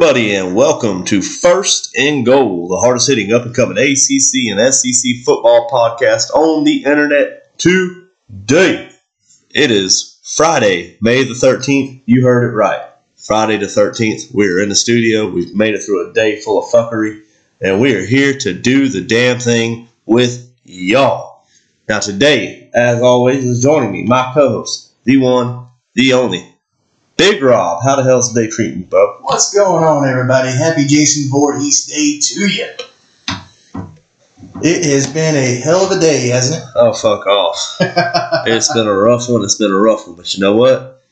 everybody, and welcome to First and Goal, the hardest hitting up and coming ACC and SEC football podcast on the internet today. It is Friday, May the 13th. You heard it right. Friday the 13th. We're in the studio. We've made it through a day full of fuckery, and we are here to do the damn thing with y'all. Now, today, as always, is joining me, my co host, the one, the only, Big Rob. How the hell's the day treating you, bro? What's going on, everybody? Happy Jason Voorhees Day to you. It has been a hell of a day, hasn't it? Oh, fuck off. it? it's been a rough one. It's been a rough one. But you know what?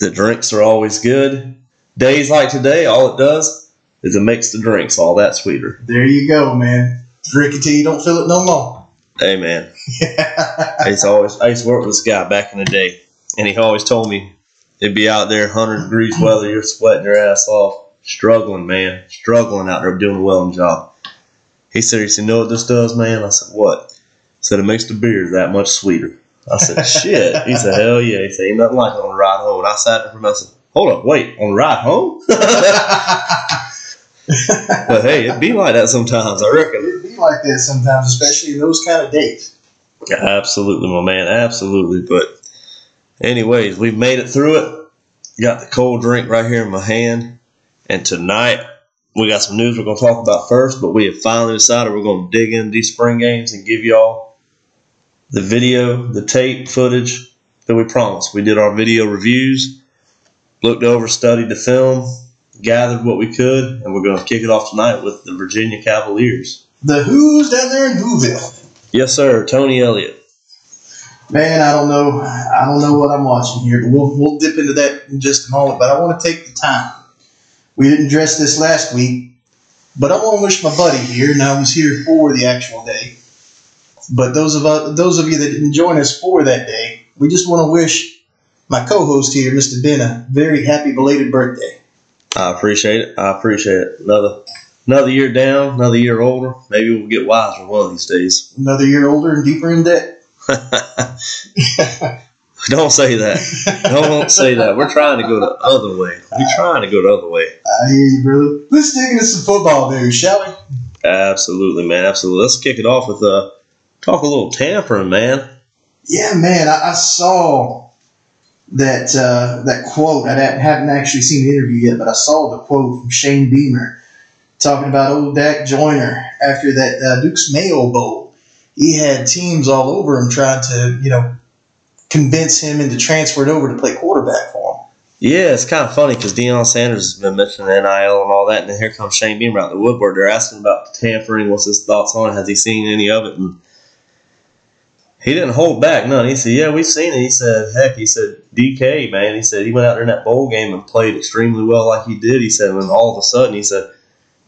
The drinks are always good. Days like today, all it does is it makes the drinks all that sweeter. there you go, man. Drink it till you don't feel it no more. Hey, man. I used always I used to work with this guy back in the day, and he always told me it'd be out there, hundred degrees weather, you're sweating your ass off, struggling, man, struggling out there doing a welding job. He said, he said, you know what this does, man? I said, what? He said, it makes the beer that much sweeter. I said, shit. He said, hell yeah. He said, ain't nothing like it on the ride home. And I sat there for a minute. I said, hold up, wait, on the ride home? but hey, it'd be like that sometimes, I reckon. It'd be like that sometimes, especially in those kind of days. Absolutely, my man. Absolutely. But, anyways, we've made it through it. Got the cold drink right here in my hand. And tonight, we got some news we're going to talk about first, but we have finally decided we're going to dig into these spring games and give y'all the video, the tape footage that we promised. We did our video reviews, looked over, studied the film, gathered what we could, and we're going to kick it off tonight with the Virginia Cavaliers. The Who's down there in Whoville. Yes, sir. Tony Elliott. Man, I don't know. I don't know what I'm watching here, but we'll, we'll dip into that in just a moment. But I want to take the time. We didn't dress this last week, but I want to wish my buddy here, and I was here for the actual day. But those of uh, those of you that didn't join us for that day, we just want to wish my co-host here, Mr. Ben, a very happy belated birthday. I appreciate it. I appreciate it. Another another year down, another year older. Maybe we'll get wiser one of these days. Another year older and deeper in debt. Don't say that. Don't say that. We're trying to go the other way. We're trying to go the other way. I hear you, brother. Let's dig into some football news, shall we? Absolutely, man. Absolutely. Let's kick it off with uh talk a little tampering, man. Yeah, man, I, I saw that uh, that quote. I hadn't- haven't actually seen the interview yet, but I saw the quote from Shane Beamer talking about old Dak Joyner after that uh, Duke's Mayo Bowl. He had teams all over him trying to, you know, convince him into transferring over to play quarterback for him. Yeah, it's kind of funny because Deion Sanders has been mentioning NIL and all that, and then here comes Shane Beamer out the woodwork. They're asking about the tampering. What's his thoughts on it? Has he seen any of it? And he didn't hold back none. He said, "Yeah, we've seen it." He said, "Heck," he said, "DK, man." He said he went out there in that bowl game and played extremely well, like he did. He said, and all of a sudden, he said,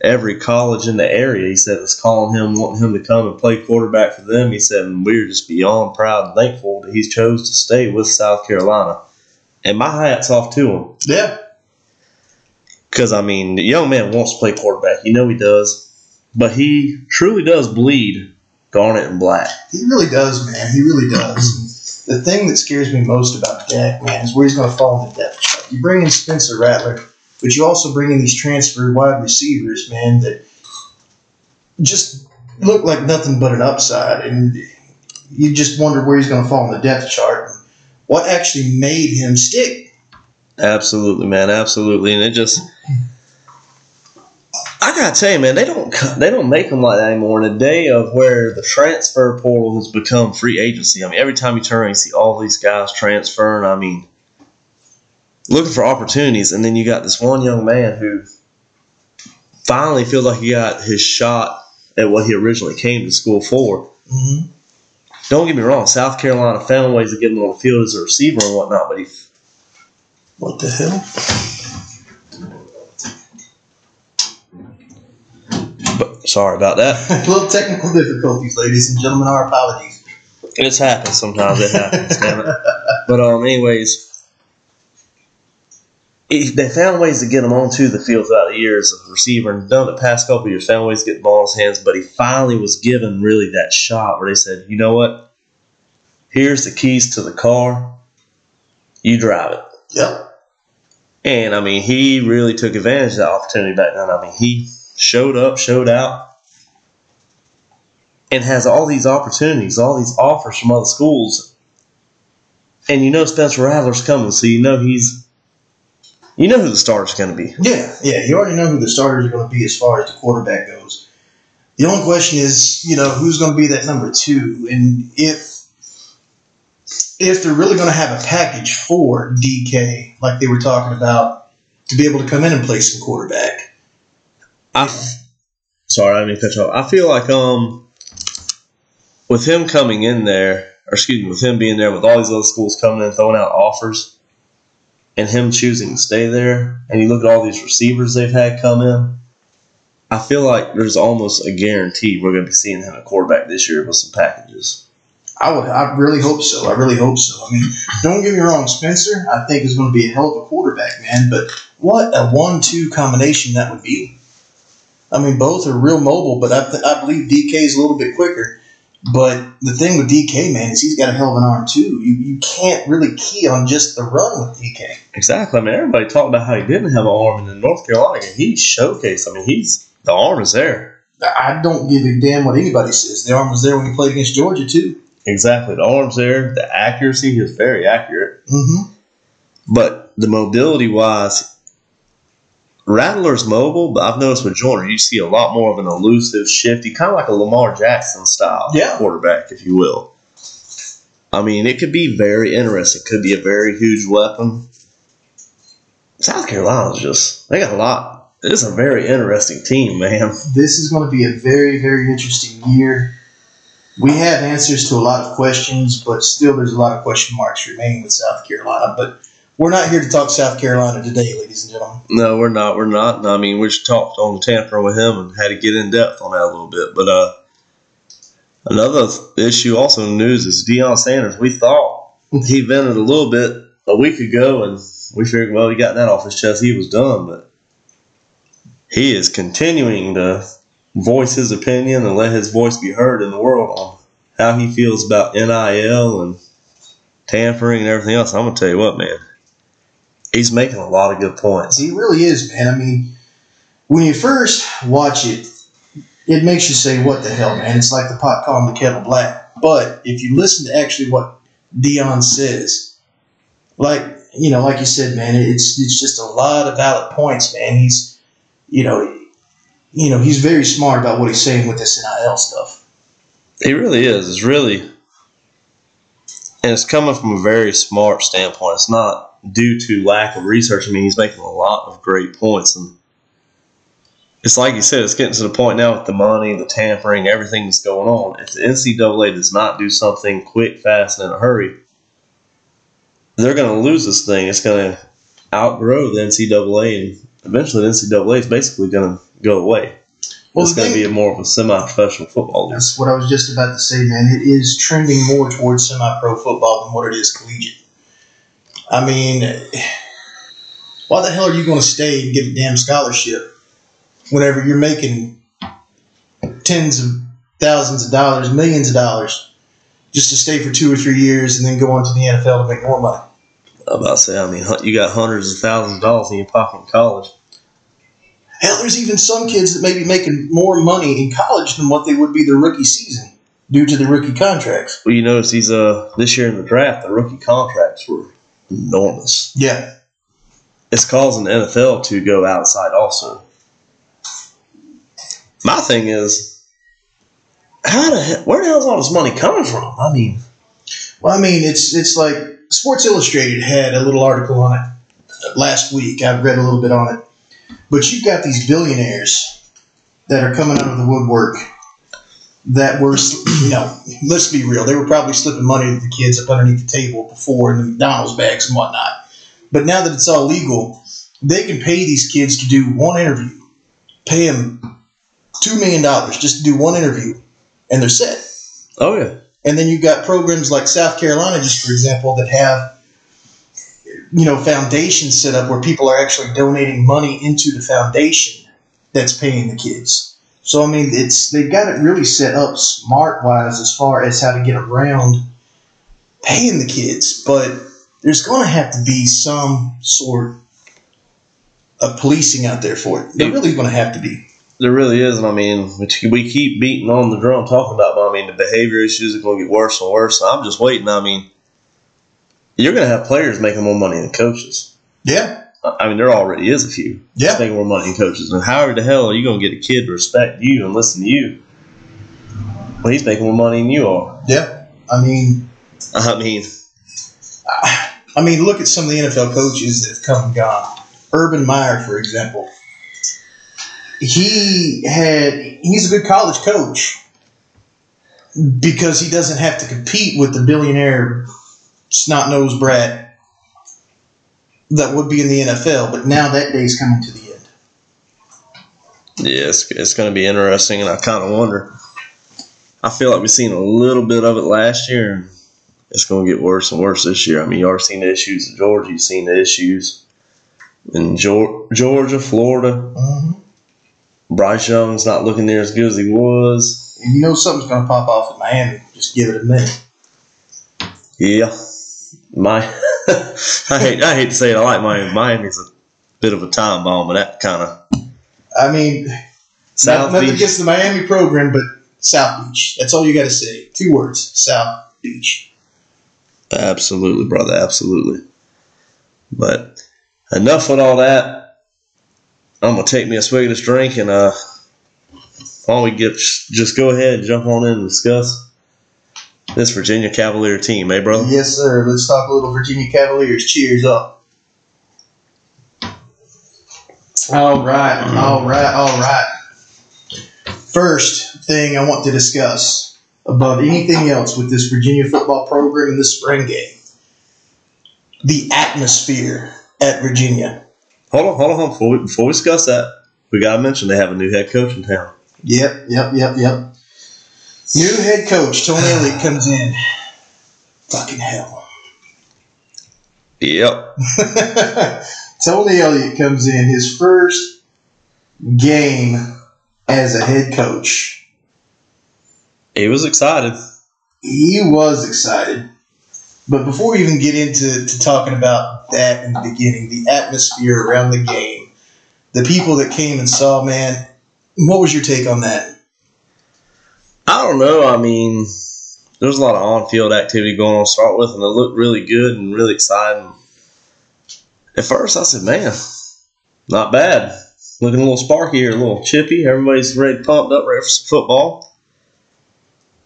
every college in the area, he said, was calling him, wanting him to come and play quarterback for them. He said, and we are just beyond proud and thankful that he chose to stay with South Carolina. And my hat's off to him. Yeah, Because, I mean, the young man wants to play quarterback. You know he does. But he truly does bleed garnet and black. he really does, man. He really does. The thing that scares me most about Dak, man, is where he's going to fall in the depth chart. You bring in Spencer Rattler, but you also bring in these transfer wide receivers, man, that just look like nothing but an upside. And you just wonder where he's going to fall in the depth chart. And what actually made him stick? Absolutely, man. Absolutely. And it just. I gotta tell you, man, they don't they don't make them like that anymore. In a day of where the transfer portal has become free agency, I mean, every time you turn around, you see all these guys transferring. I mean, looking for opportunities, and then you got this one young man who finally feels like he got his shot at what he originally came to school for. Mm-hmm. Don't get me wrong, South Carolina found ways to get him on the field as a receiver and whatnot, but he What the hell? but sorry about that. little technical difficulties, ladies and gentlemen. Our apologies. It's happened sometimes. It happens, damn it. But um, anyways, he- they found ways to get him onto the field throughout the years of receiver, and done the past couple years. Found ways to get the ball in his hands, but he finally was given really that shot where they said, "You know what? Here's the keys to the car. You drive it." Yep. And I mean, he really took advantage of that opportunity back then. I mean, he showed up, showed out, and has all these opportunities, all these offers from other schools. And you know Spencer Rattler's coming, so you know he's, you know who the starter's going to be. Yeah, yeah. You already know who the starters are going to be as far as the quarterback goes. The only question is, you know, who's going to be that number two, and if if they're really going to have a package for DK, like they were talking about, to be able to come in and play some quarterback. I, sorry, I didn't cut you off. I feel like um, with him coming in there, or excuse me, with him being there, with all these other schools coming in throwing out offers, and him choosing to stay there, and you look at all these receivers they've had come in. I feel like there's almost a guarantee we're going to be seeing him at quarterback this year with some packages. I would. I really hope so. I really hope so. I mean, don't get me wrong. Spencer, I think is going to be a hell of a quarterback, man. But what a one-two combination that would be. I mean, both are real mobile, but I, th- I believe DK is a little bit quicker. But the thing with DK, man, is he's got a hell of an arm too. You you can't really key on just the run with DK. Exactly. I mean, everybody talked about how he didn't have an arm in North Carolina, and he showcased. I mean, he's the arm is there. I don't give a damn what anybody says. The arm was there when he played against Georgia too. Exactly. The arm's there. The accuracy is very accurate. Mm-hmm. But the mobility wise, Rattler's mobile, but I've noticed with Joyner, you see a lot more of an elusive, shifty, kind of like a Lamar Jackson style Yeah. quarterback, if you will. I mean, it could be very interesting. Could be a very huge weapon. South Carolina's just, they got a lot. It's a very interesting team, man. This is going to be a very very interesting year. We have answers to a lot of questions, but still there's a lot of question marks remaining with South Carolina. But we're not here to talk South Carolina today, ladies and gentlemen. No, we're not. We're not. I mean, we just talked on tampering with him and had to get in depth on that a little bit. But uh, another issue also in the news is Deion Sanders. We thought he vented a little bit a week ago, and we figured, well, he got that off his chest. He was done, but he is continuing to voice his opinion and let his voice be heard in the world on how he feels about NIL and tampering and everything else. I'm gonna tell you what, man. He's making a lot of good points. He really is, man. I mean, when you first watch it, it makes you say, "What the hell, man?" It's like the pot calling the kettle black. But if you listen to actually what Deion says, like you know, like you said, man, it's it's just a lot of valid points, man. He's, you know, you know, he's very smart about what he's saying with this NIL stuff. He really is. It's really, and it's coming from a very smart standpoint. It's not due to lack of research. I mean, he's making a lot of great points, and it's like you said, it's getting to the point now with the money, the tampering, everything that's going on. If the NCAA does not do something quick, fast, and in a hurry, they're going to lose this thing. It's going to outgrow the NCAA, and eventually the NCAA is basically going to go away. Well, it's going to be a more of a semi-professional football league. That's what I was just about to say, man. It is trending more towards semi-pro football than what it is collegiate. I mean, why the hell are you going to stay and get a damn scholarship whenever you're making tens of thousands of dollars, millions of dollars, just to stay for two or three years and then go on to the NFL to make more money? I'm about to say, I mean, you got hundreds of thousands of dollars in your pocket in college. Hell, there's even some kids that may be making more money in college than what they would be their rookie season due to the rookie contracts. Well, you notice these uh this year in the draft, the rookie contracts were enormous. Yeah. It's causing the NFL to go outside also. My thing is, how the hell, where the hell's all this money coming from? I mean, Well, I mean, it's it's like Sports Illustrated had a little article on it last week. I've read a little bit on it, but you've got these billionaires that are coming out of the woodwork that were, you know, let's be real, they were probably slipping money to the kids up underneath the table before in the McDonald's bags and whatnot. But now that it's all legal, they can pay these kids to do one interview, pay them two million dollars just to do one interview, and they're set. oh yeah, And then you've got programs like South Carolina, just for example, that have you know foundations set up where people are actually donating money into the foundation that's paying the kids. So I mean, it's they've got it really set up smart wise as far as how to get around paying the kids, but there's going to have to be some sort of policing out there for it. There really going to have to be. There really is, and I mean, we keep beating on the drum talking about, but I mean, the behavior issues are going to get worse and worse. I'm just waiting. I mean, you're going to have players making more money than coaches. Yeah. I mean, there already is a few Yeah. making more money than coaches. And how the hell are you going to get a kid to respect you and listen to you when he's making more money than you are? Yeah. I mean, I mean, I mean, look at some of the NFL coaches that have come and gone. Urban Meyer, for example. He had he's a good college coach because he doesn't have to compete with the billionaire snot nosed brat that would be in the NFL. But now that day's coming to the end. yeah, it's, it's going to be interesting, and I kind of wonder. I feel like we've seen a little bit of it last year, and it's going to get worse and worse this year. I mean, you already seen the issues in Georgia, you've seen the issues in Georgia, Florida. Mm-hmm. Bryce Young's not looking near as good as he was. And you know something's going to pop off in Miami. Just give it a minute. Yeah, my I hate I hate to say it. I like Miami. Miami's a bit of a time bomb, but that kind of I mean, South nothing Beach. against the Miami program, but South Beach. That's all you got to say. Two words: South Beach. Absolutely, brother. Absolutely. But enough with all that. I'm gonna take me a swig of this drink, and uh, why don't we get just go ahead and jump on in and discuss this Virginia Cavalier team, eh, brother? Yes, sir. Let's talk a little Virginia Cavaliers. Cheers up. All right, all right, all right. First thing I want to discuss above anything else with this Virginia football program in the spring game the atmosphere at Virginia. Hold on, hold on, hold on. Before we, before we discuss that, we gotta mention they have a new head coach in town. Yep, yep, yep, yep. New head coach, Tony Elliott, comes in. Fucking hell. Yep. Tony Elliott comes in his first game as a head coach. He was excited. He was excited. But before we even get into to talking about that in the beginning, the atmosphere around the game, the people that came and saw, man, what was your take on that? I don't know. I mean, there was a lot of on-field activity going on to start with, and it looked really good and really exciting. At first, I said, "Man, not bad. Looking a little sparky here, a little chippy. Everybody's ready, pumped up, ready for some football."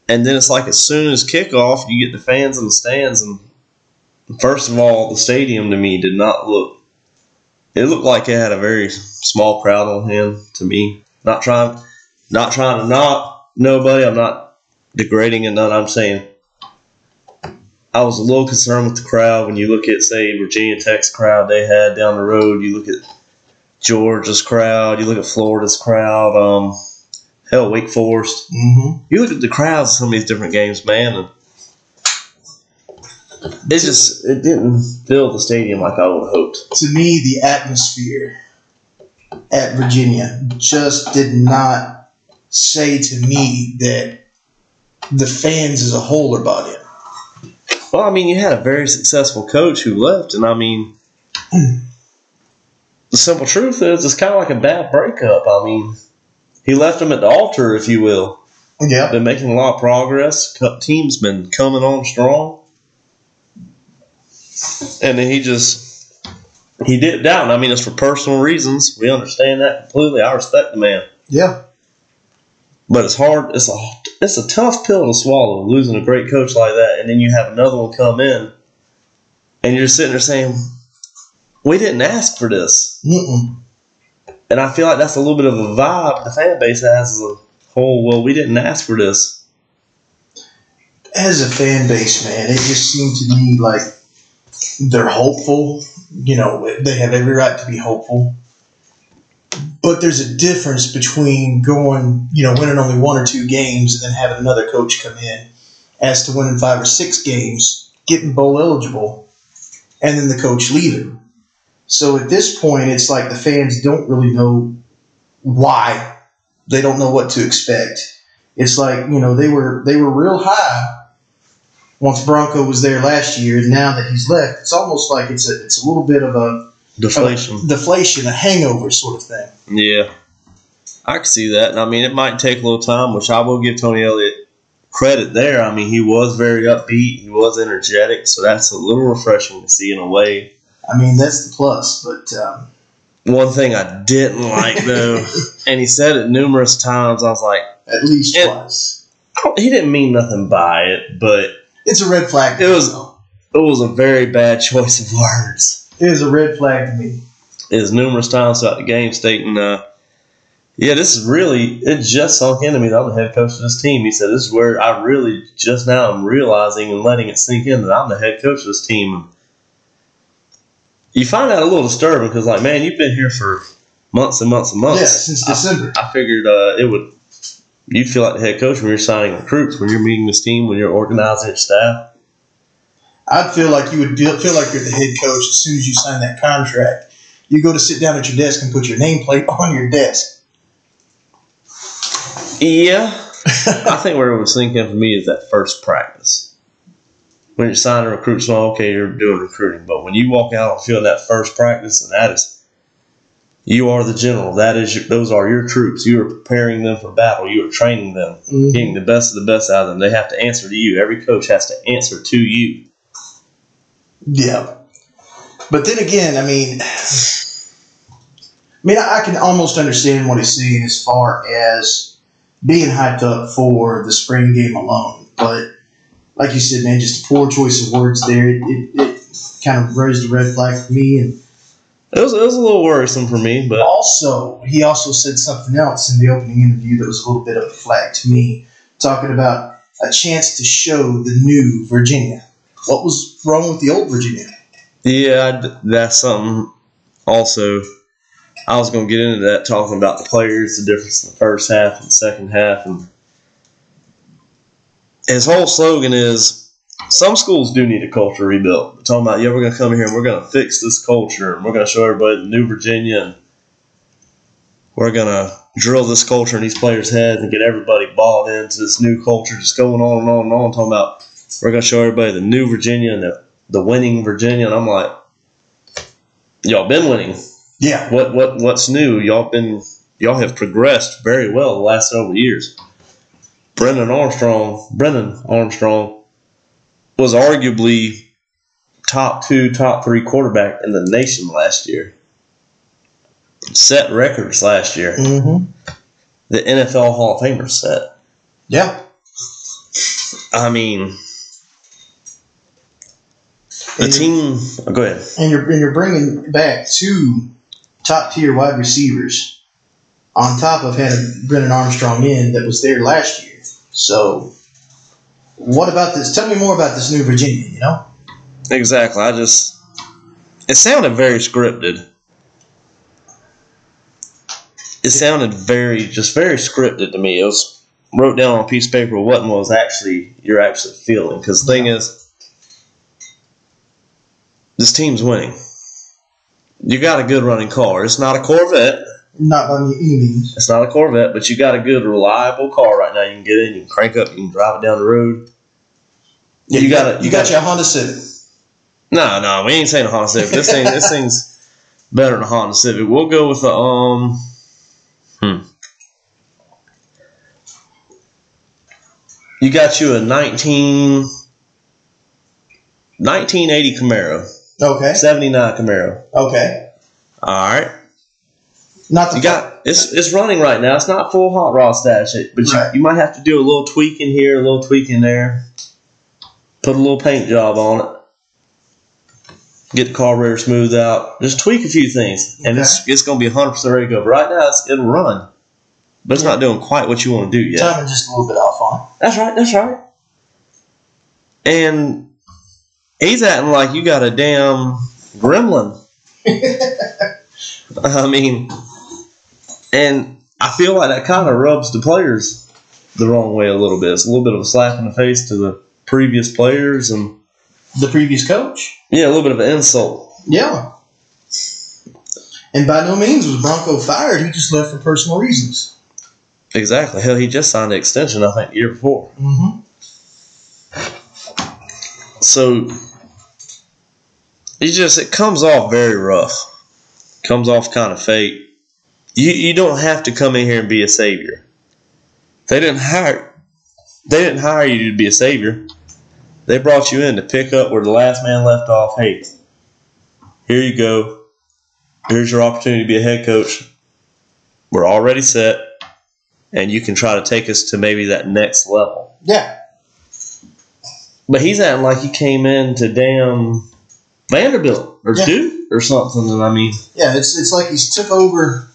And then it's like as soon as kickoff, you get the fans in the stands, and first of all, the stadium to me did not look. It looked like it had a very small crowd on hand to me. Not trying, not trying to knock nobody. I'm not degrading it. None. I'm saying I was a little concerned with the crowd when you look at, say, Virginia Tech's crowd they had down the road. You look at Georgia's crowd. You look at Florida's crowd. Um, hell, Wake Forest. Mm-hmm. You look at the crowds of some of these different games, man, and it just it didn't fill the stadium like I would have hoped. To me, the atmosphere at Virginia just did not say to me that the fans as a whole are bought in. Well, I mean, you had a very successful coach who left, and I mean, the simple truth is, it's kind of like a bad breakup. I mean, he left them at the altar, if you will. Yeah. Been making a lot of progress. Team's been coming on strong, and then he just he dipped down. I mean, it's for personal reasons. We understand that completely. I respect the man, Yeah. But it's hard. It's a it's a tough pill to swallow losing a great coach like that, and then you have another one come in, and you're sitting there saying, "We didn't ask for this." Mm-mm. And I feel like that's a little bit of a vibe the fan base has as a whole. Well, we didn't ask for this. As a fan base, man, it just seemed to me like they're hopeful. You know, they have every right to be hopeful. But there's a difference between going, you know, winning only one or two games and then having another coach come in as to winning five or six games, getting bowl eligible, and then the coach leaving. So at this point, it's like the fans don't really know why. They don't know what to expect. It's like you know they were they were real high once Bronco was there last year. and Now that he's left, it's almost like it's a it's a little bit of a deflation. deflation, a hangover sort of thing. Yeah, I can see that. And I mean, it might take a little time, which I will give Tony Elliott credit there. I mean, he was very upbeat, he was energetic, so that's a little refreshing to see in a way. I mean, that's the plus. But um, One thing I didn't like though, and he said it numerous times, I was like, at least It- twice. he didn't mean nothing by it, but It's a red flag. It was- though. it was a very bad choice of words. It is a red flag to me. Is numerous times throughout the game stating, uh, "Yeah, this is really it just sunk into me that I'm the head coach of this team." He said, "This is where I really just now I'm realizing and letting it sink in that I'm the head coach of this team." You find that a little disturbing because, like, man, you've been here for months and months and months. Yeah, since I- December. I figured uh, it would. You'd feel like the head coach when you're signing recruits, when you're meeting this team, when you're organizing your staff. I'd feel like you would feel, feel like you're the head coach as soon as you sign that contract. You go to sit down at your desk and put your nameplate on your desk. Yeah, I think where it was thinking for me is that first practice. When you're signing recruits, well, okay, you're doing recruiting, but when you walk out on the field that first practice, and that is, you are the general. That is, your, those are your troops. You are preparing them for battle. You are training them, Mhm. getting the best of the best out of them. They have to answer to you. Every coach has to answer to you. Yeah. But then again, I mean, I mean, I can almost understand what he's saying as far as being hyped up for the spring game alone. But like you said, man, just a poor choice of words there. It, it, it kind of raised a red flag for me. And It was, it was a little worrisome for me, but also, he also said something else in the opening interview that was a little bit of a flag to me, talking about a chance to show the new Virginia. What was wrong with the old Virginia? Yeah, that's something. Also, I was going to get into that talking about the players, the difference in the first half and second half, and his whole slogan is some schools do need a culture rebuilt. We're talking about yeah, we're going to come here and we're going to fix this culture and we're going to show everybody the new Virginia and we're going to drill this culture in these players' heads and get everybody bought into this new culture, just going on and on and on. Talking about we're going to show everybody the new Virginia and the the winning Virginia, and I'm like, y'all been winning. Yeah. What what what's new? Y'all been y'all have progressed very well the last several years. Brennan Armstrong, Brennan Armstrong, was arguably top two, top three quarterback in the nation last year. Set records last year. Mm-hmm. The NFL Hall of Famer set. Yeah. I mean, the And- team. oh, go ahead. And you're, and you're bringing back two top tier wide receivers on top of having Brennan Armstrong in that was there last year. So, what about this? Tell me more about this new Virginia, you know? Exactly. I just it sounded very scripted. It sounded very just very scripted to me. It was wrote down on a piece of paper what was actually you're actually feeling. Because the thing is, this team's winning. You got a good running car. It's not a Corvette. Not by any means. It's not a Corvette, but you got a good, reliable car right now. You can get in, you can crank up, you can drive it down the road. Yeah, You you, gotta- got you you got gotta- your Honda Civic. No, no, we ain't saying a Honda Civic. This thing, this thing's better than a Honda Civic. We'll go with the um. Hmm. You got you a 19, 1980 Camaro, Okay. 79 Camaro. Okay. All right, Not the you got it's it's running right now. It's not full hot rod status, but you, Right. you might have to do a little tweaking here, a little tweaking there. Put a little paint job on it. Get the carburetor smoothed out. Just tweak a few things, and it's it's gonna be 100 percent ready to go. But right now, it's, it'll run, but it's not doing quite what you want to do yet. timing just a little bit off on. That's right. That's right. And he's acting like you got a damn gremlin. I mean, and I feel like that kind of rubs the players the wrong way a little bit. It's a little bit of a slap in the face to the previous players, and The previous coach. yeah, a little bit of an insult. Yeah. And by no means was Bronco fired. He just left for personal reasons. Exactly. Hell, he just signed an extension, I think, the year before. Mm-hmm. So it just it comes off very rough. comes off kind of fake. You you don't have to come in here and be a savior. They didn't hire they didn't hire you to be a savior. They brought you in to pick up where the last man left off. Hey, here you go. Here's your opportunity to be a head coach. We're already set, and you can try to take us to maybe that next level. Yeah. But he's acting like he came in to damn Vanderbilt or Yeah. Duke or something. And I mean, Yeah, it's it's like he's took over,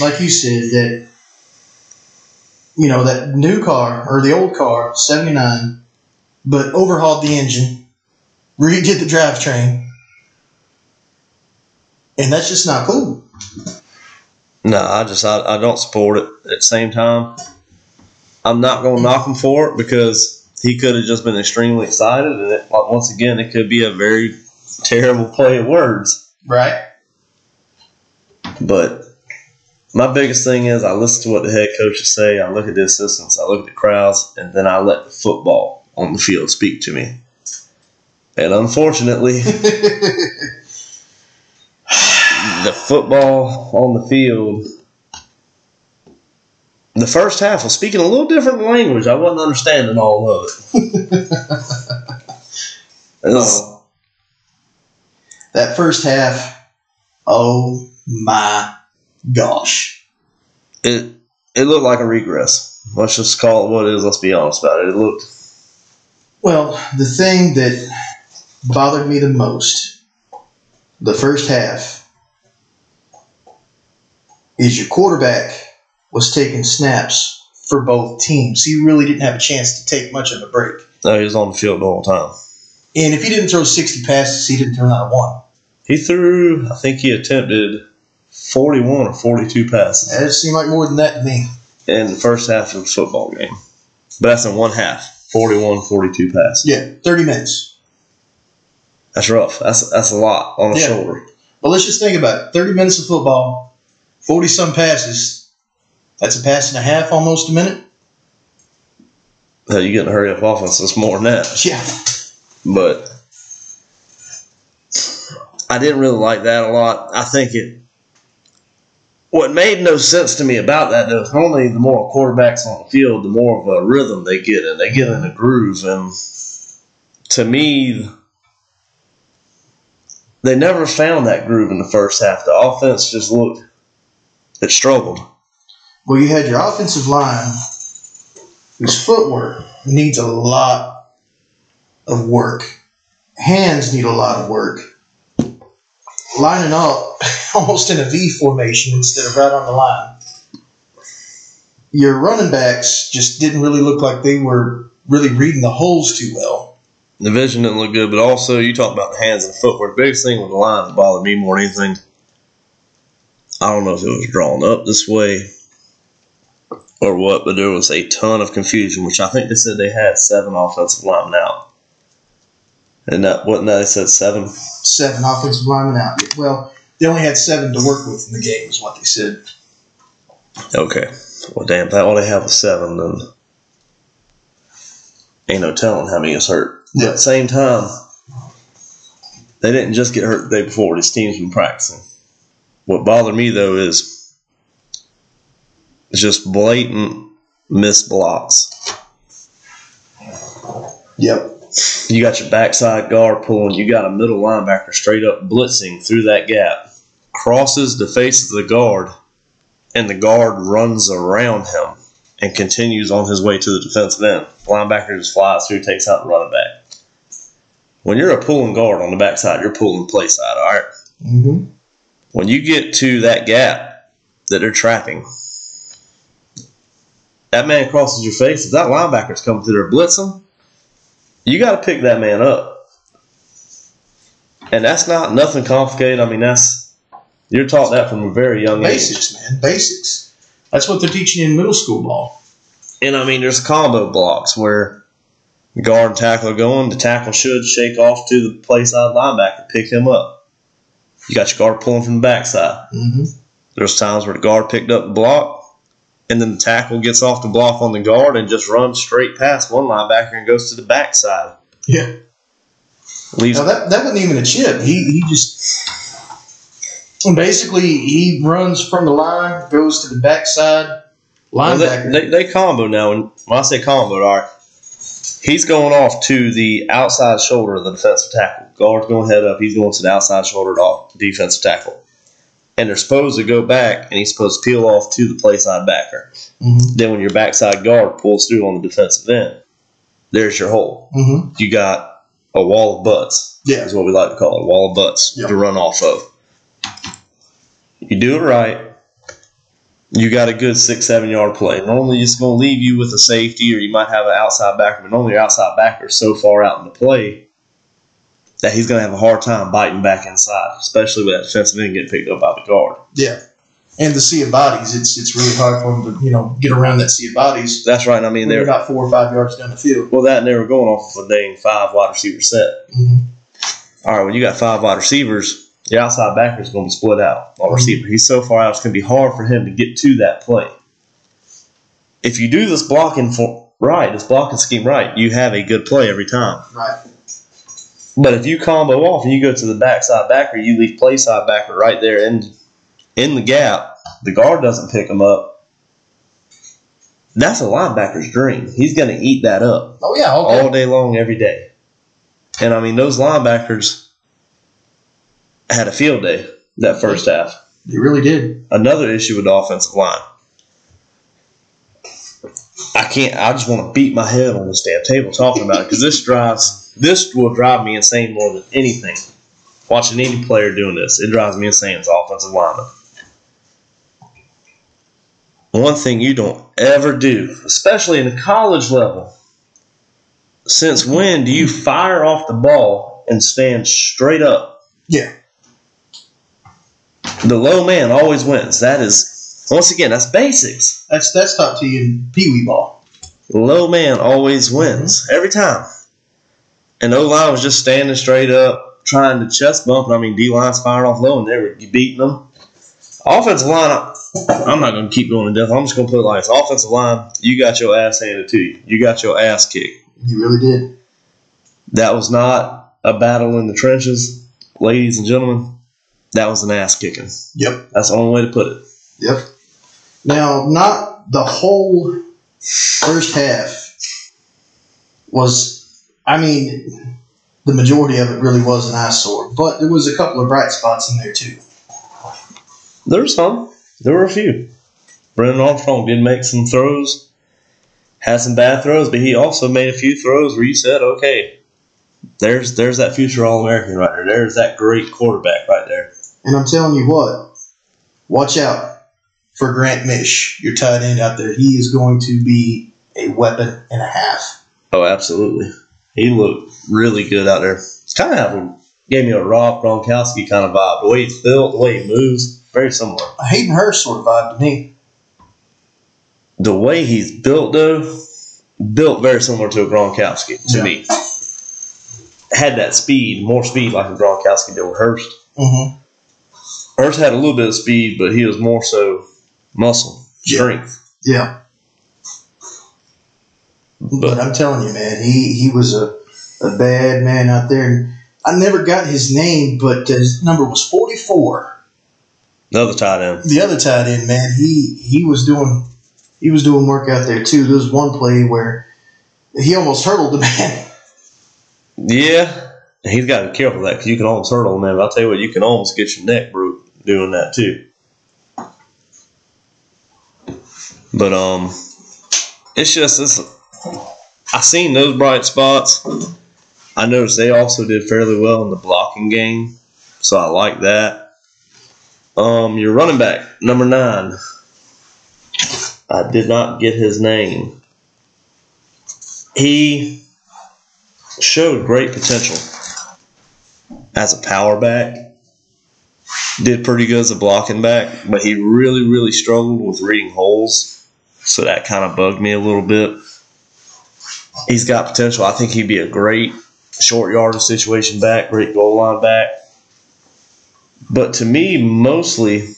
like you said, that you know that new car or the old car, seventy nine, but overhauled the engine, redid the drivetrain, and that's just not cool. no, I just I, I don't support it. At the same time, I'm not going to knock him for it because he could have just been extremely excited, and it, like, once again, it could be a very terrible play of words. Right. But my biggest thing is I listen to what the head coaches say. I look at the assistants. I look at the crowds, and then I let the football on the field speak to me. And unfortunately, the football on the field, the first half was speaking a little different language. I wasn't understanding all of it. Oh. That first half, oh my gosh. it it looked like a regress. Let's just call it what it is. Let's be honest about it. It looked Well, the thing that bothered me the most, the first half, is your quarterback was taking snaps for both teams. He really didn't have a chance to take much of a break. no, he was on the field the whole time. And if he didn't throw 60 passes, he didn't throw not a one. He threw, I think he attempted 41 or 42 passes That seemed like more than that to me. in the first half of the football game. But that's in one half 41, 42 passes. Yeah, 30 minutes. That's rough. That's that's a lot on a Yeah. shoulder. But let's just think about it 30 minutes of football, 40 some passes. That's a pass and a half, almost a minute. Hell, you get in a hurry up offense, That's more than that. Yeah. But I didn't really like that a lot. I think it. What made no sense to me about that though is normally the more quarterbacks on the field, the more of a rhythm they get in. They get in a groove, and to me, they never found that groove in the first half. The offense just looked it struggled. Well, you had your offensive line, whose footwork needs a lot of work. Hands need a lot of work. Lining up almost in a V formation instead of right on the line. Your running backs just didn't really look like they were really reading the holes too well. The vision didn't look good, but also you talk about the hands and footwork. The biggest thing with the line that bothered me more than anything, I don't know if it was drawn up this way or what, but there was a ton of confusion, which I think they said they had seven offensive linemen out. And that wasn't that they said seven? Seven offensive linemen out. Well, they only had seven to work with in the game, is what they said. Okay. Well, damn, if that all they have was seven, then ain't no telling how many is hurt. But Yeah. at the same time, they didn't just get hurt the day before. This team's been practicing. What bothered me though is just blatant missed blocks. Yep. You got your backside guard pulling. You got a middle linebacker straight up blitzing through that gap, crosses the face of the guard, and the guard runs around him and continues on his way to the defensive end. Linebacker just flies through, takes out the running back. When you're a pulling guard on the backside, you're pulling play side. All right. Mm-hmm. When you get to that gap that they're trapping, that man crosses your face. If that linebacker's coming through there blitzing, you got to pick that man up. And that's not nothing complicated. I mean, that's you're taught that from a very young age. Basics, man. Basics. That's what they're teaching you in middle school ball. And I mean, there's combo blocks where the guard and tackle are going. The tackle should shake off to the play side linebacker, and pick him up. You got your guard pulling from the backside. Mm-hmm. There's times where the guard picked up the block, and then the tackle gets off the block on the guard and just runs straight past one linebacker and goes to the backside. Yeah. Leaves Now that that wasn't even a chip. He he just Basically, he runs from the line, goes to the backside Well, linebacker. they, they, they combo now. And when I say combo, all right, he's going off to the outside shoulder of the defensive tackle. Guard's going head up. He's going to the outside shoulder off defensive tackle. And they're supposed to go back, and he's supposed to peel off to the play side backer. Mhm. Then when your backside guard pulls through on the defensive end, there's your hole. Mhm. You got a wall of butts. Yeah. is what we like to call it, a wall of butts Yep. to run off of. You do it right, you got a good six, seven yard play. Normally, it's going to leave you with a safety, or you might have an outside backer, but normally your outside backer is so far out in the play that he's going to have a hard time biting back inside, especially with that defensive end getting picked up by the guard. Yeah. And the sea of bodies, it's it's really hard for him to you know get around that sea of bodies. That's right. I mean, they're about four or five yards down the field. well, that and they were going off of a dang five wide receiver set. Mhm. All right, when you got five wide receivers, your outside backer is going to be split out on Mhm. receiver. He's so far out, it's going to be hard for him to get to that play. If you do this blocking for right, this blocking scheme right, you have a good play every time. Right. But if you combo off and you go to the backside backer, you leave play side backer right there in in the gap. The guard doesn't pick him up. That's a linebacker's dream. He's going to eat that up Oh yeah. Okay. all day long, every day. And I mean, those linebackers had a field day that first half. They really did. Another issue with the offensive line. I can't. I just want to beat my head on this damn table talking about it because this drives. This will drive me insane more than anything. Watching any player doing this, it drives me insane as offensive lineman. One thing you don't ever do, especially in the college level, since when do you fire off the ball and stand straight up? Yeah. The low man always wins. That is, once again, that's basics. That's that's taught to you in pee wee ball. Low man always wins every time. And O line was just standing straight up, trying to chest bump. And I mean, D line's firing off low, and they were beating them. Offensive line, I'm not going to keep going to death. I'm just going to put it like this. Offensive line, you got your ass handed to you. You got your ass kicked. You really did. That was not a battle in the trenches, ladies and gentlemen. That was an ass kicking. Yep. That's the only way to put it. Yep. Now, not the whole first half was, I mean, the majority of it really was an eyesore, but there was a couple of bright spots in there too. There were some. There were a few. Brennan Armstrong did make some throws, had some bad throws, but he also made a few throws where you said, okay, there's there's that future All American right there. There's that great quarterback right there. And I'm telling you what, watch out for Grant Misch, your tight end out there. He is going to be a weapon and a half. Oh, absolutely. He looked really good out there. It's kind of a, gave me a Rob Gronkowski kind of vibe. The way he's built, the way he moves, very similar. Hayden Hurst sort of vibe to me. The way he's built, though, built very similar to a Gronkowski to Yeah. me. Had that speed, more speed like a Gronkowski did with Hurst. Mm-hmm. Hurst had a little bit of speed, but he was more so muscle, Yeah. strength. Yeah. But But I'm telling you, man, he, he was a, a bad man out there. And I never got his name, but his number was 44. another tight end. The other tight end, man, he he was doing he was doing work out there too. There was one play where he almost hurdled the man. Yeah, he's got to be careful of that because you can almost hurdle him, I'll tell you what, you can almost get your neck broke doing that too. But um, it's just this. I seen those bright spots. I noticed they also did fairly well in the blocking game, so I like that. Um, your running back number nine. I did not get his name. He showed great potential as a power back. Did pretty good as a blocking back, but he really, really struggled with reading holes. So that kind of bugged me a little bit. He's got potential. I think he'd be a great short yardage situation back, great goal line back. But to me, mostly,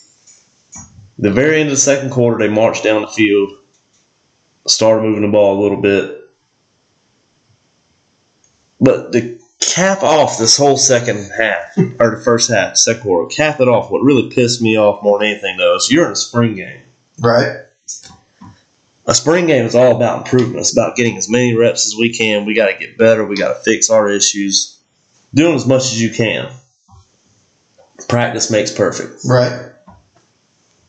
the very end of the second quarter, they marched down the field, started moving the ball a little bit. But the cap off this whole second half or the first half, second quarter. Cap it off. What really pissed me off more than anything though is you're in a spring game. Right. A spring game is all about improvement. It's about getting as many reps as we can. We got to get better. We got to fix our issues. Doing as much as you can. Practice makes perfect. Right.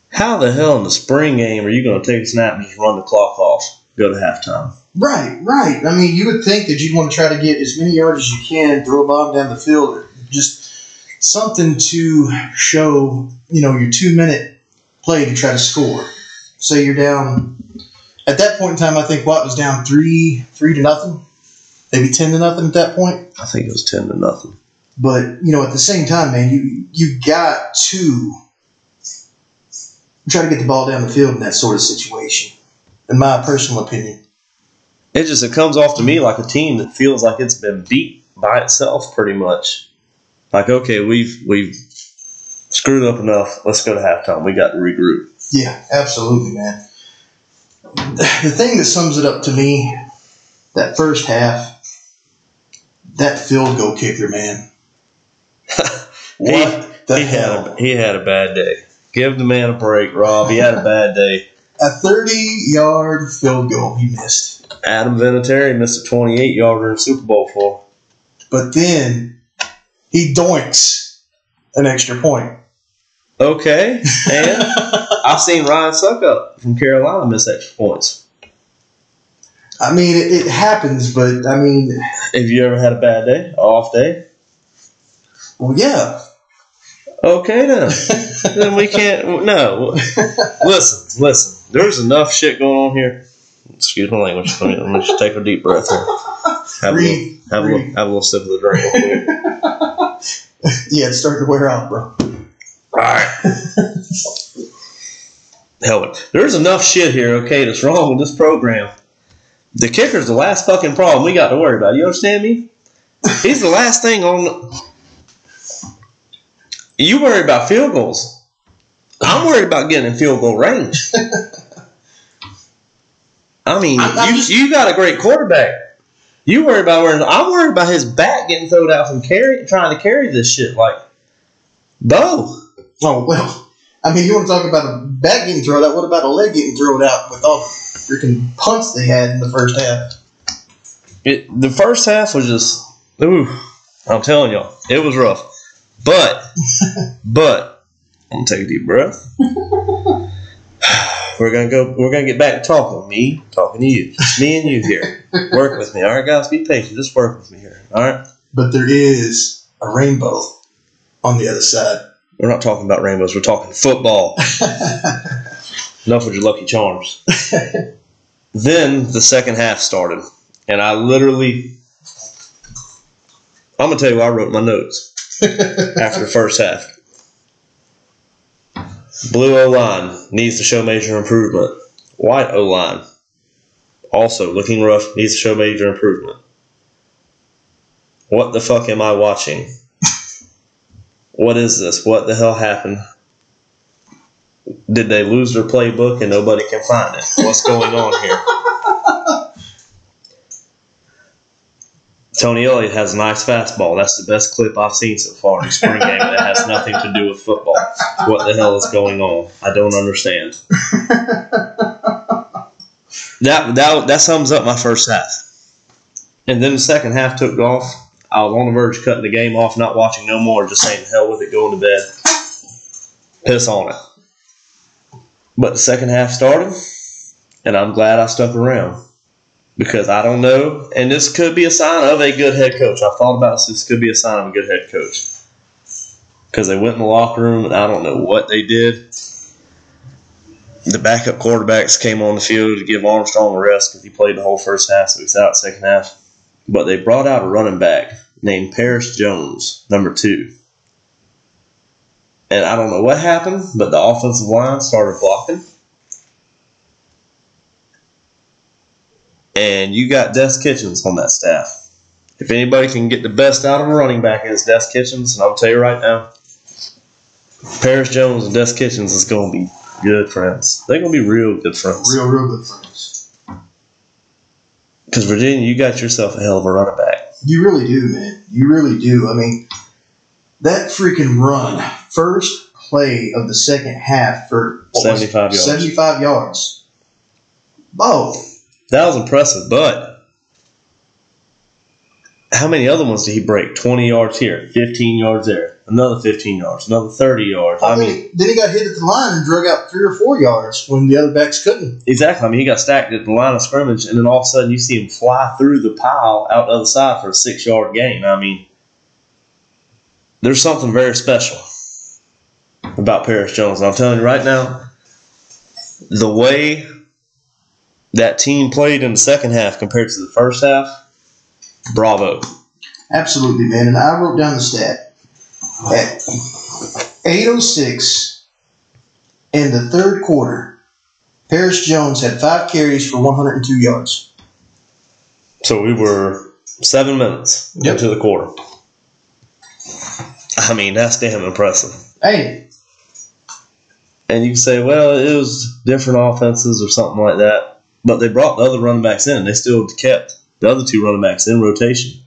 How the hell in the spring game are you going to take a snap and just run the clock off, go to halftime? Right, right. I mean, you would think that you'd want to try to get as many yards as you can, throw a bomb down the field, just something to show, you know, your two minute play to try to score. Say you're down. At that point in time, I think Watt was down three, three to nothing, maybe ten to nothing at that point. I think it was 10 to nothing. But you know, at the same time, man, you you got to try to get the ball down the field in that sort of situation. In my personal opinion. It just it comes off to me like a team that feels like it's been beat by itself pretty much. Like, okay, we've we've screwed up enough. Let's go to halftime. We got to regroup. Yeah, absolutely, man. The thing that sums it up to me, that first half, that field goal kicker, man. What the he hell? had a, he had a bad day. Give the man a break, Rob. He had a bad day. A 30 yard field goal he missed. Adam Vinatieri missed a 28 yarder in Super Bowl four. But then he doinks an extra point. Okay, and I've seen Ryan Succop from Carolina miss extra points. I mean, it, it happens, but I mean, Have you ever had a bad day, off day? well, yeah. Okay then. then we can't. No. Listen, listen. There's enough shit going on here. Excuse my language. Let me, let me just take a deep breath here. Have a little, have a little, have a little sip of the drink. Yeah, it's starting to wear out, bro. All right. Hell, it. there's enough shit here. Okay, that's wrong with this program. The kicker's the last fucking problem we got to worry about. You understand me? He's the last thing on. You worry about field goals. I'm worried about getting in field goal range. I mean, I'm- I'm you, just- you got a great quarterback. You worry about where I'm worried about his back getting thrown out from carry trying to carry this shit like Bo. Oh, well, I mean, you want to talk about a back getting thrown out? What about a leg getting thrown out with all the freaking punts they had in the first half? It, the first half was just, ooh, I'm telling y'all, it was rough. But, but, I'm gonna take a deep breath. We're gonna go. We're gonna get back to talking. Me talking to you. Just me and you here. Work with me. All right, guys. Be patient. Just work with me here. All right. But there is a rainbow on the other side. We're not talking about rainbows. We're talking football. Enough with your Lucky Charms. then the second half started, and I literally, I'm gonna tell you, I wrote my notes after the first half. Blue O line needs to show major improvement. White O line also looking rough needs to show major improvement. What the fuck am I watching? What is this? What the hell happened? Did they lose their playbook and nobody can find it? What's going on here? Tony Elliott has a nice fastball. That's the best clip I've seen so far in spring game that has nothing to do with football. What the hell is going on? I don't understand. That that that sums up my first half. And then the second half took off. I was on the verge of cutting the game off, not watching no more, just saying hell with it, going to bed. Piss on it. But the second half started, and I'm glad I stuck around because I don't know, and this could be a sign of a good head coach. I thought about this. Could be a sign of a good head coach because they went in the locker room, and I don't know what they did. The backup quarterbacks came on the field to give Armstrong a rest because he played the whole first half, so he's out second half. But they brought out a running back named Perris Jones, number two. And I don't know what happened, but the offensive line started blocking. And you got Des Kitchings on that staff. If anybody can get the best out of a running back, it's Des Kitchings. And I'll tell you right now, Perris Jones and Des Kitchings is going to be good friends. They're going to be real good friends. Real, real good friends. Because Virginia, you got yourself a hell of a running back. You really do, man. You really do. I mean, that freaking run, first play of the second half for what was it? 75 yards. 75 yards. Oh, That was impressive, but how many other ones did he break? 20 yards here, 15 yards there, another 15 yards, another 30 yards. I mean, then he got hit at the line and drug out three or four yards when the other backs couldn't. exactly. I mean, he got stacked at the line of scrimmage, and then all of a sudden you see him fly through the pile out the other side for a six yard gain. I mean, there's something very special about Perris Jones. I'm telling you right now, the way that team played in the second half compared to the first half, bravo. Absolutely, man. And I wrote down the stat. At 8.06 in the third quarter, Perris Jones had five carries for 102 yards. So we were seven minutes Yep. into the quarter. I mean, that's damn impressive. Hey, And you can say, well, it was different offenses or something like that. But they brought the other running backs in. And they still kept the other two running backs in rotation.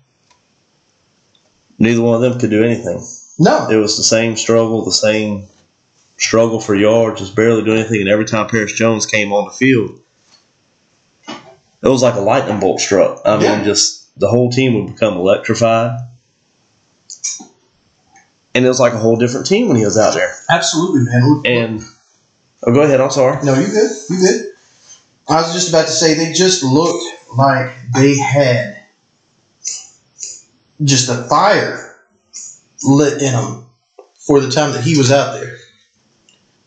Neither one of them could do anything. No. It was the same struggle, the same struggle for yards, just barely doing anything. And every time Perris Jones came on the field, it was like a lightning bolt struck. I mean, Yeah. just the whole team would become electrified. And it was like a whole different team when he was out there. Absolutely, man. And oh, go ahead. I'm sorry. No, you good. You good. I was just about to say they just looked like they had just a fire lit in them for the time that he was out there.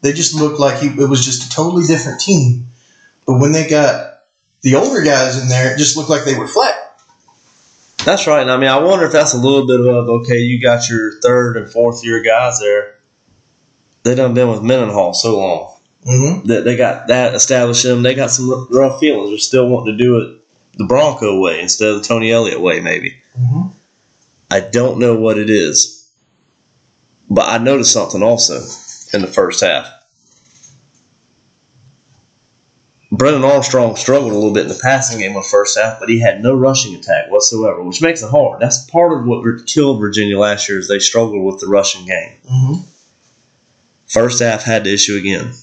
They just looked like he, it was just a totally different team. But when they got the older guys in there, it just looked like they were flat. That's right. And I mean, I wonder if that's a little bit of okay. You got your third and fourth year guys there. They done been with Mendenhall so long. Mm-hmm. that they got that established them. They got some rough feelings. They're still wanting to do it the Bronco way instead of the Tony Elliott way, maybe. Mm-hmm. I don't know what it is, but I noticed something also in the first half. Brennan Armstrong struggled a little bit in the passing game in the first half, but he had no rushing attack whatsoever, which makes it hard. That's part of what killed Virginia last year is they struggled with the rushing game. Mm-hmm. First half had the issue again.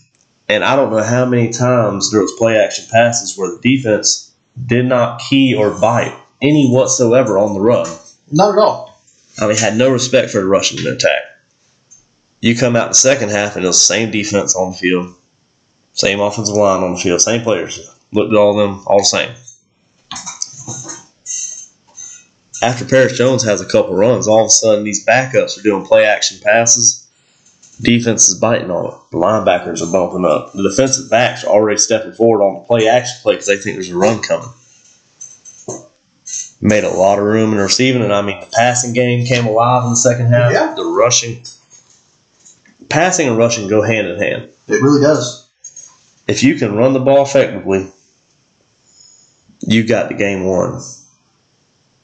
And I don't know how many times there was play action passes where the defense did not key or bite any whatsoever on the run. Not at all. I mean, had no respect for the rushing attack. You come out in the second half and it was the same defense on the field, same offensive line on the field, same players. Looked at all of them, all the same. After Perris Jones has a couple runs, all of a sudden these backups are doing play action passes. Defense is biting on it. The linebackers are bumping up. The defensive backs are already stepping forward on the play action play because they think there's a run coming. Made a lot of room in receiving, and I mean the passing game came alive in the second half. Yeah. The rushing, passing and rushing go hand in hand. It really does. If you can run the ball effectively, you got the game won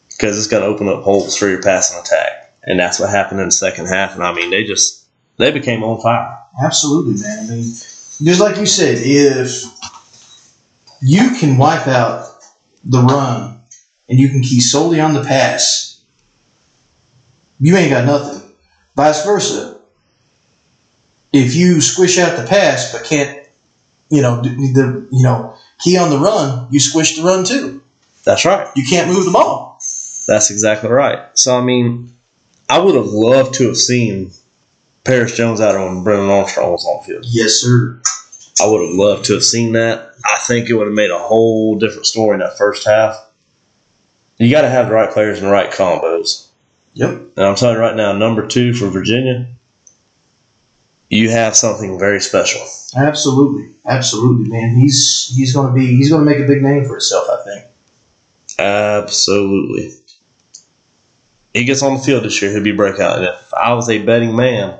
because it's going to open up holes for your passing attack, and that's what happened in the second half. And I mean, they just they became on fire. Absolutely, man. I mean, just like you said, if you can wipe out the run and you can key solely on the pass, you ain't got nothing. Vice versa. If you squish out the pass but can't, you know, the you know key on the run, you squish the run too. That's right. You can't move the ball. That's exactly right. So I mean, I would have loved to have seen Perris Jones out on Brennan Armstrong was on field. Yes, sir. I would have loved to have seen that. I think it would have made a whole different story in that first half. You got to have the right players and the right combos. Yep. And I'm telling you right now, number two for Virginia, you have something very special. Absolutely, absolutely, man. He's he's gonna be he's gonna make a big name for himself. I think. Absolutely. He gets on the field this year, he'll be breakout. And if I was a betting man,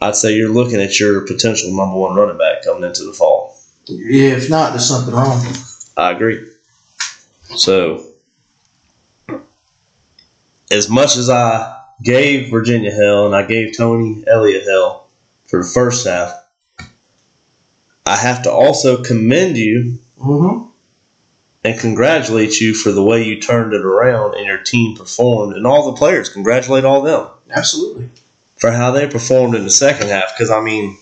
I'd say you're looking at your potential number one running back coming into the fall. If not, there's something wrong. I agree. So, as much as I gave Virginia hell and I gave Tony Elliott hell for the first half, I have to also commend you Mm-hmm. and congratulate you for the way you turned it around and your team performed, and all the players. Congratulate all them Absolutely. for how they performed in the second half. Because I mean,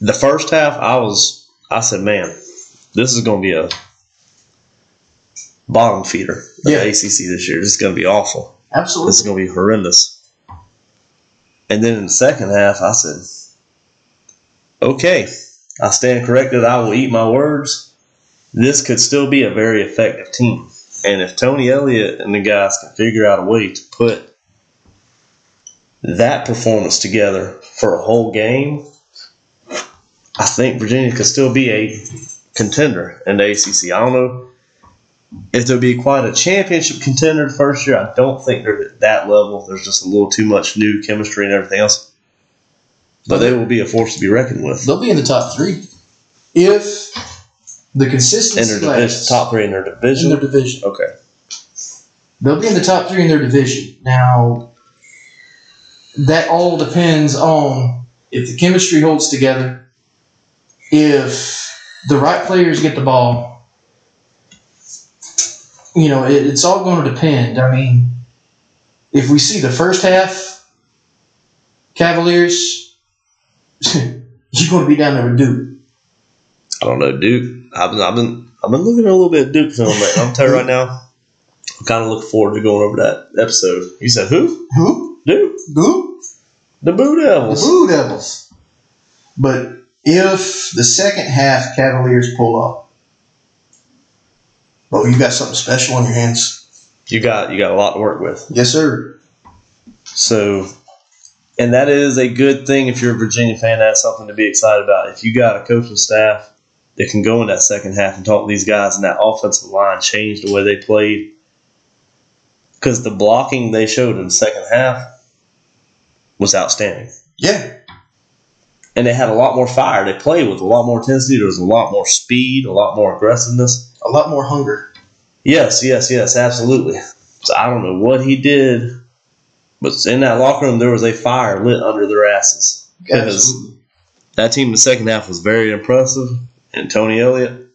the first half, I was, I said, man, this is going to be a bottom feeder of Yeah. the ACC this year. This is going to be awful. Absolutely. This is going to be horrendous. And then in the second half, I said, okay, I stand corrected. I will eat my words. This could still be a very effective team. And if Tony Elliott and the guys can figure out a way to put that performance together for a whole game, I think Virginia could still be a contender in the ACC. I don't know if they'll be quite a championship contender the first year, I don't think they're at that level. There's just a little too much new chemistry and everything else. But they will be a force to be reckoned with. They'll be in the top three if the In consistency their division, top three in their division. in their division. Okay. They'll be in the top three in their division. Now, that all depends on if the chemistry holds together, if the right players get the ball. You know, it, it's all going to depend. I mean, if we see the first half, Cavaliers, you're going to be down there with Duke. I don't know Duke. I've been, I've been, I've been looking at a little bit of Duke film. Man. I'm telling you right now. I'm kind of looking forward to going over that episode. You said who? Who? Duke. Who? The Boo Devils. The. Blue Devils. But if the second half Cavaliers pull up, oh, you got something special on your hands. You got, you got a lot to work with. Yes, sir. So, and that is a good thing if you're a Virginia fan. That's something to be excited about. If you got a coaching staff that can go in that second half and talk to these guys, and that offensive line changed the way they played, because the blocking they showed in the second half was outstanding, Yeah. and they had a lot more fire. They played with a lot more intensity. There was a lot more speed, a lot more aggressiveness. A lot more hunger. Yes, yes, yes, absolutely. So I don't know what he did, but in that locker room there was a fire lit under their asses. Because that team in the second half was very impressive, and Tony Elliott.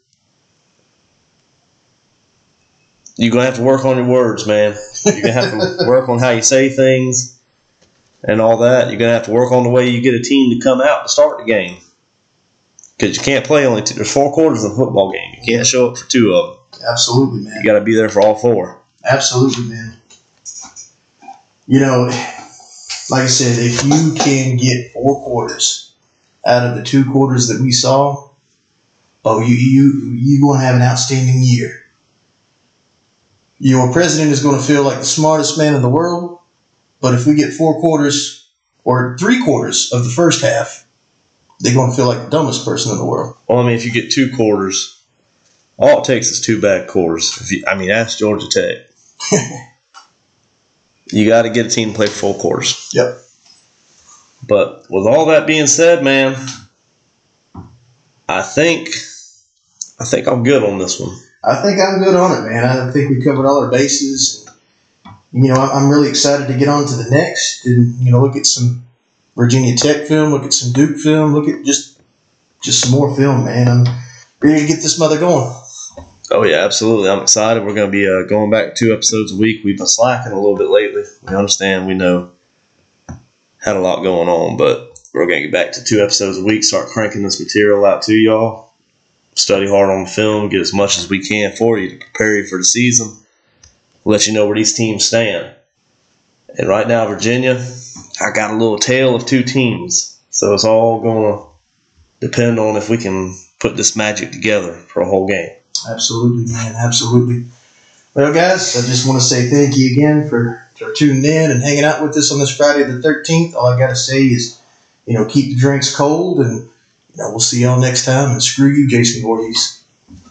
You're gonna have to work on your words, man. You're gonna have to work on how you say things and all that. You're gonna have to work on the way you get a team to come out to start the game. Because you can't play only two, there's four quarters in a football game. You can't show up for two of them. Absolutely, man. You got to be there for all four. Absolutely, man. You know, like I said, if you can get four quarters out of the two quarters that we saw, oh, you you you going to have an outstanding year. Your president is going to feel like the smartest man in the world, but if we get four quarters or three quarters of the first half, they're going to feel like the dumbest person in the world. Well, I mean, if you get two quarters, all it takes is two bad quarters. You, I mean, that's Georgia Tech. you got to get a team to play full quarters. Yep. But with all that being said, man, I think I think I'm good on this one. I think I'm good on it, man. I think we covered all our bases. You know, I'm really excited to get on to the next and you know look at some Virginia Tech film, look at some Duke film, look at just just some more film, man. I'm ready to get this mother going. Oh yeah, absolutely. I'm excited. We're going to be uh, going back two episodes a week. We've been slacking a little bit lately. We understand. We know had a lot going on, but we're going to get back to two episodes a week. Start cranking this material out to y'all. Study hard on the film. Get as much as we can for you to prepare you for the season. Let you know where these teams stand. And right now, Virginia, I got a little tale of two teams. So it's all going to depend on if we can put this magic together for a whole game. Absolutely, man. Absolutely. Well, guys, I just want to say thank you again for, for tuning in and hanging out with us on this Friday the 13th. All I got to say is, you know, keep the drinks cold and, you know, we'll see y'all next time. And screw you, Jason Voorhees.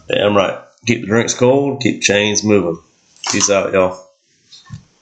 Damn right. Keep the drinks cold, keep chains moving. Peace out, y'all.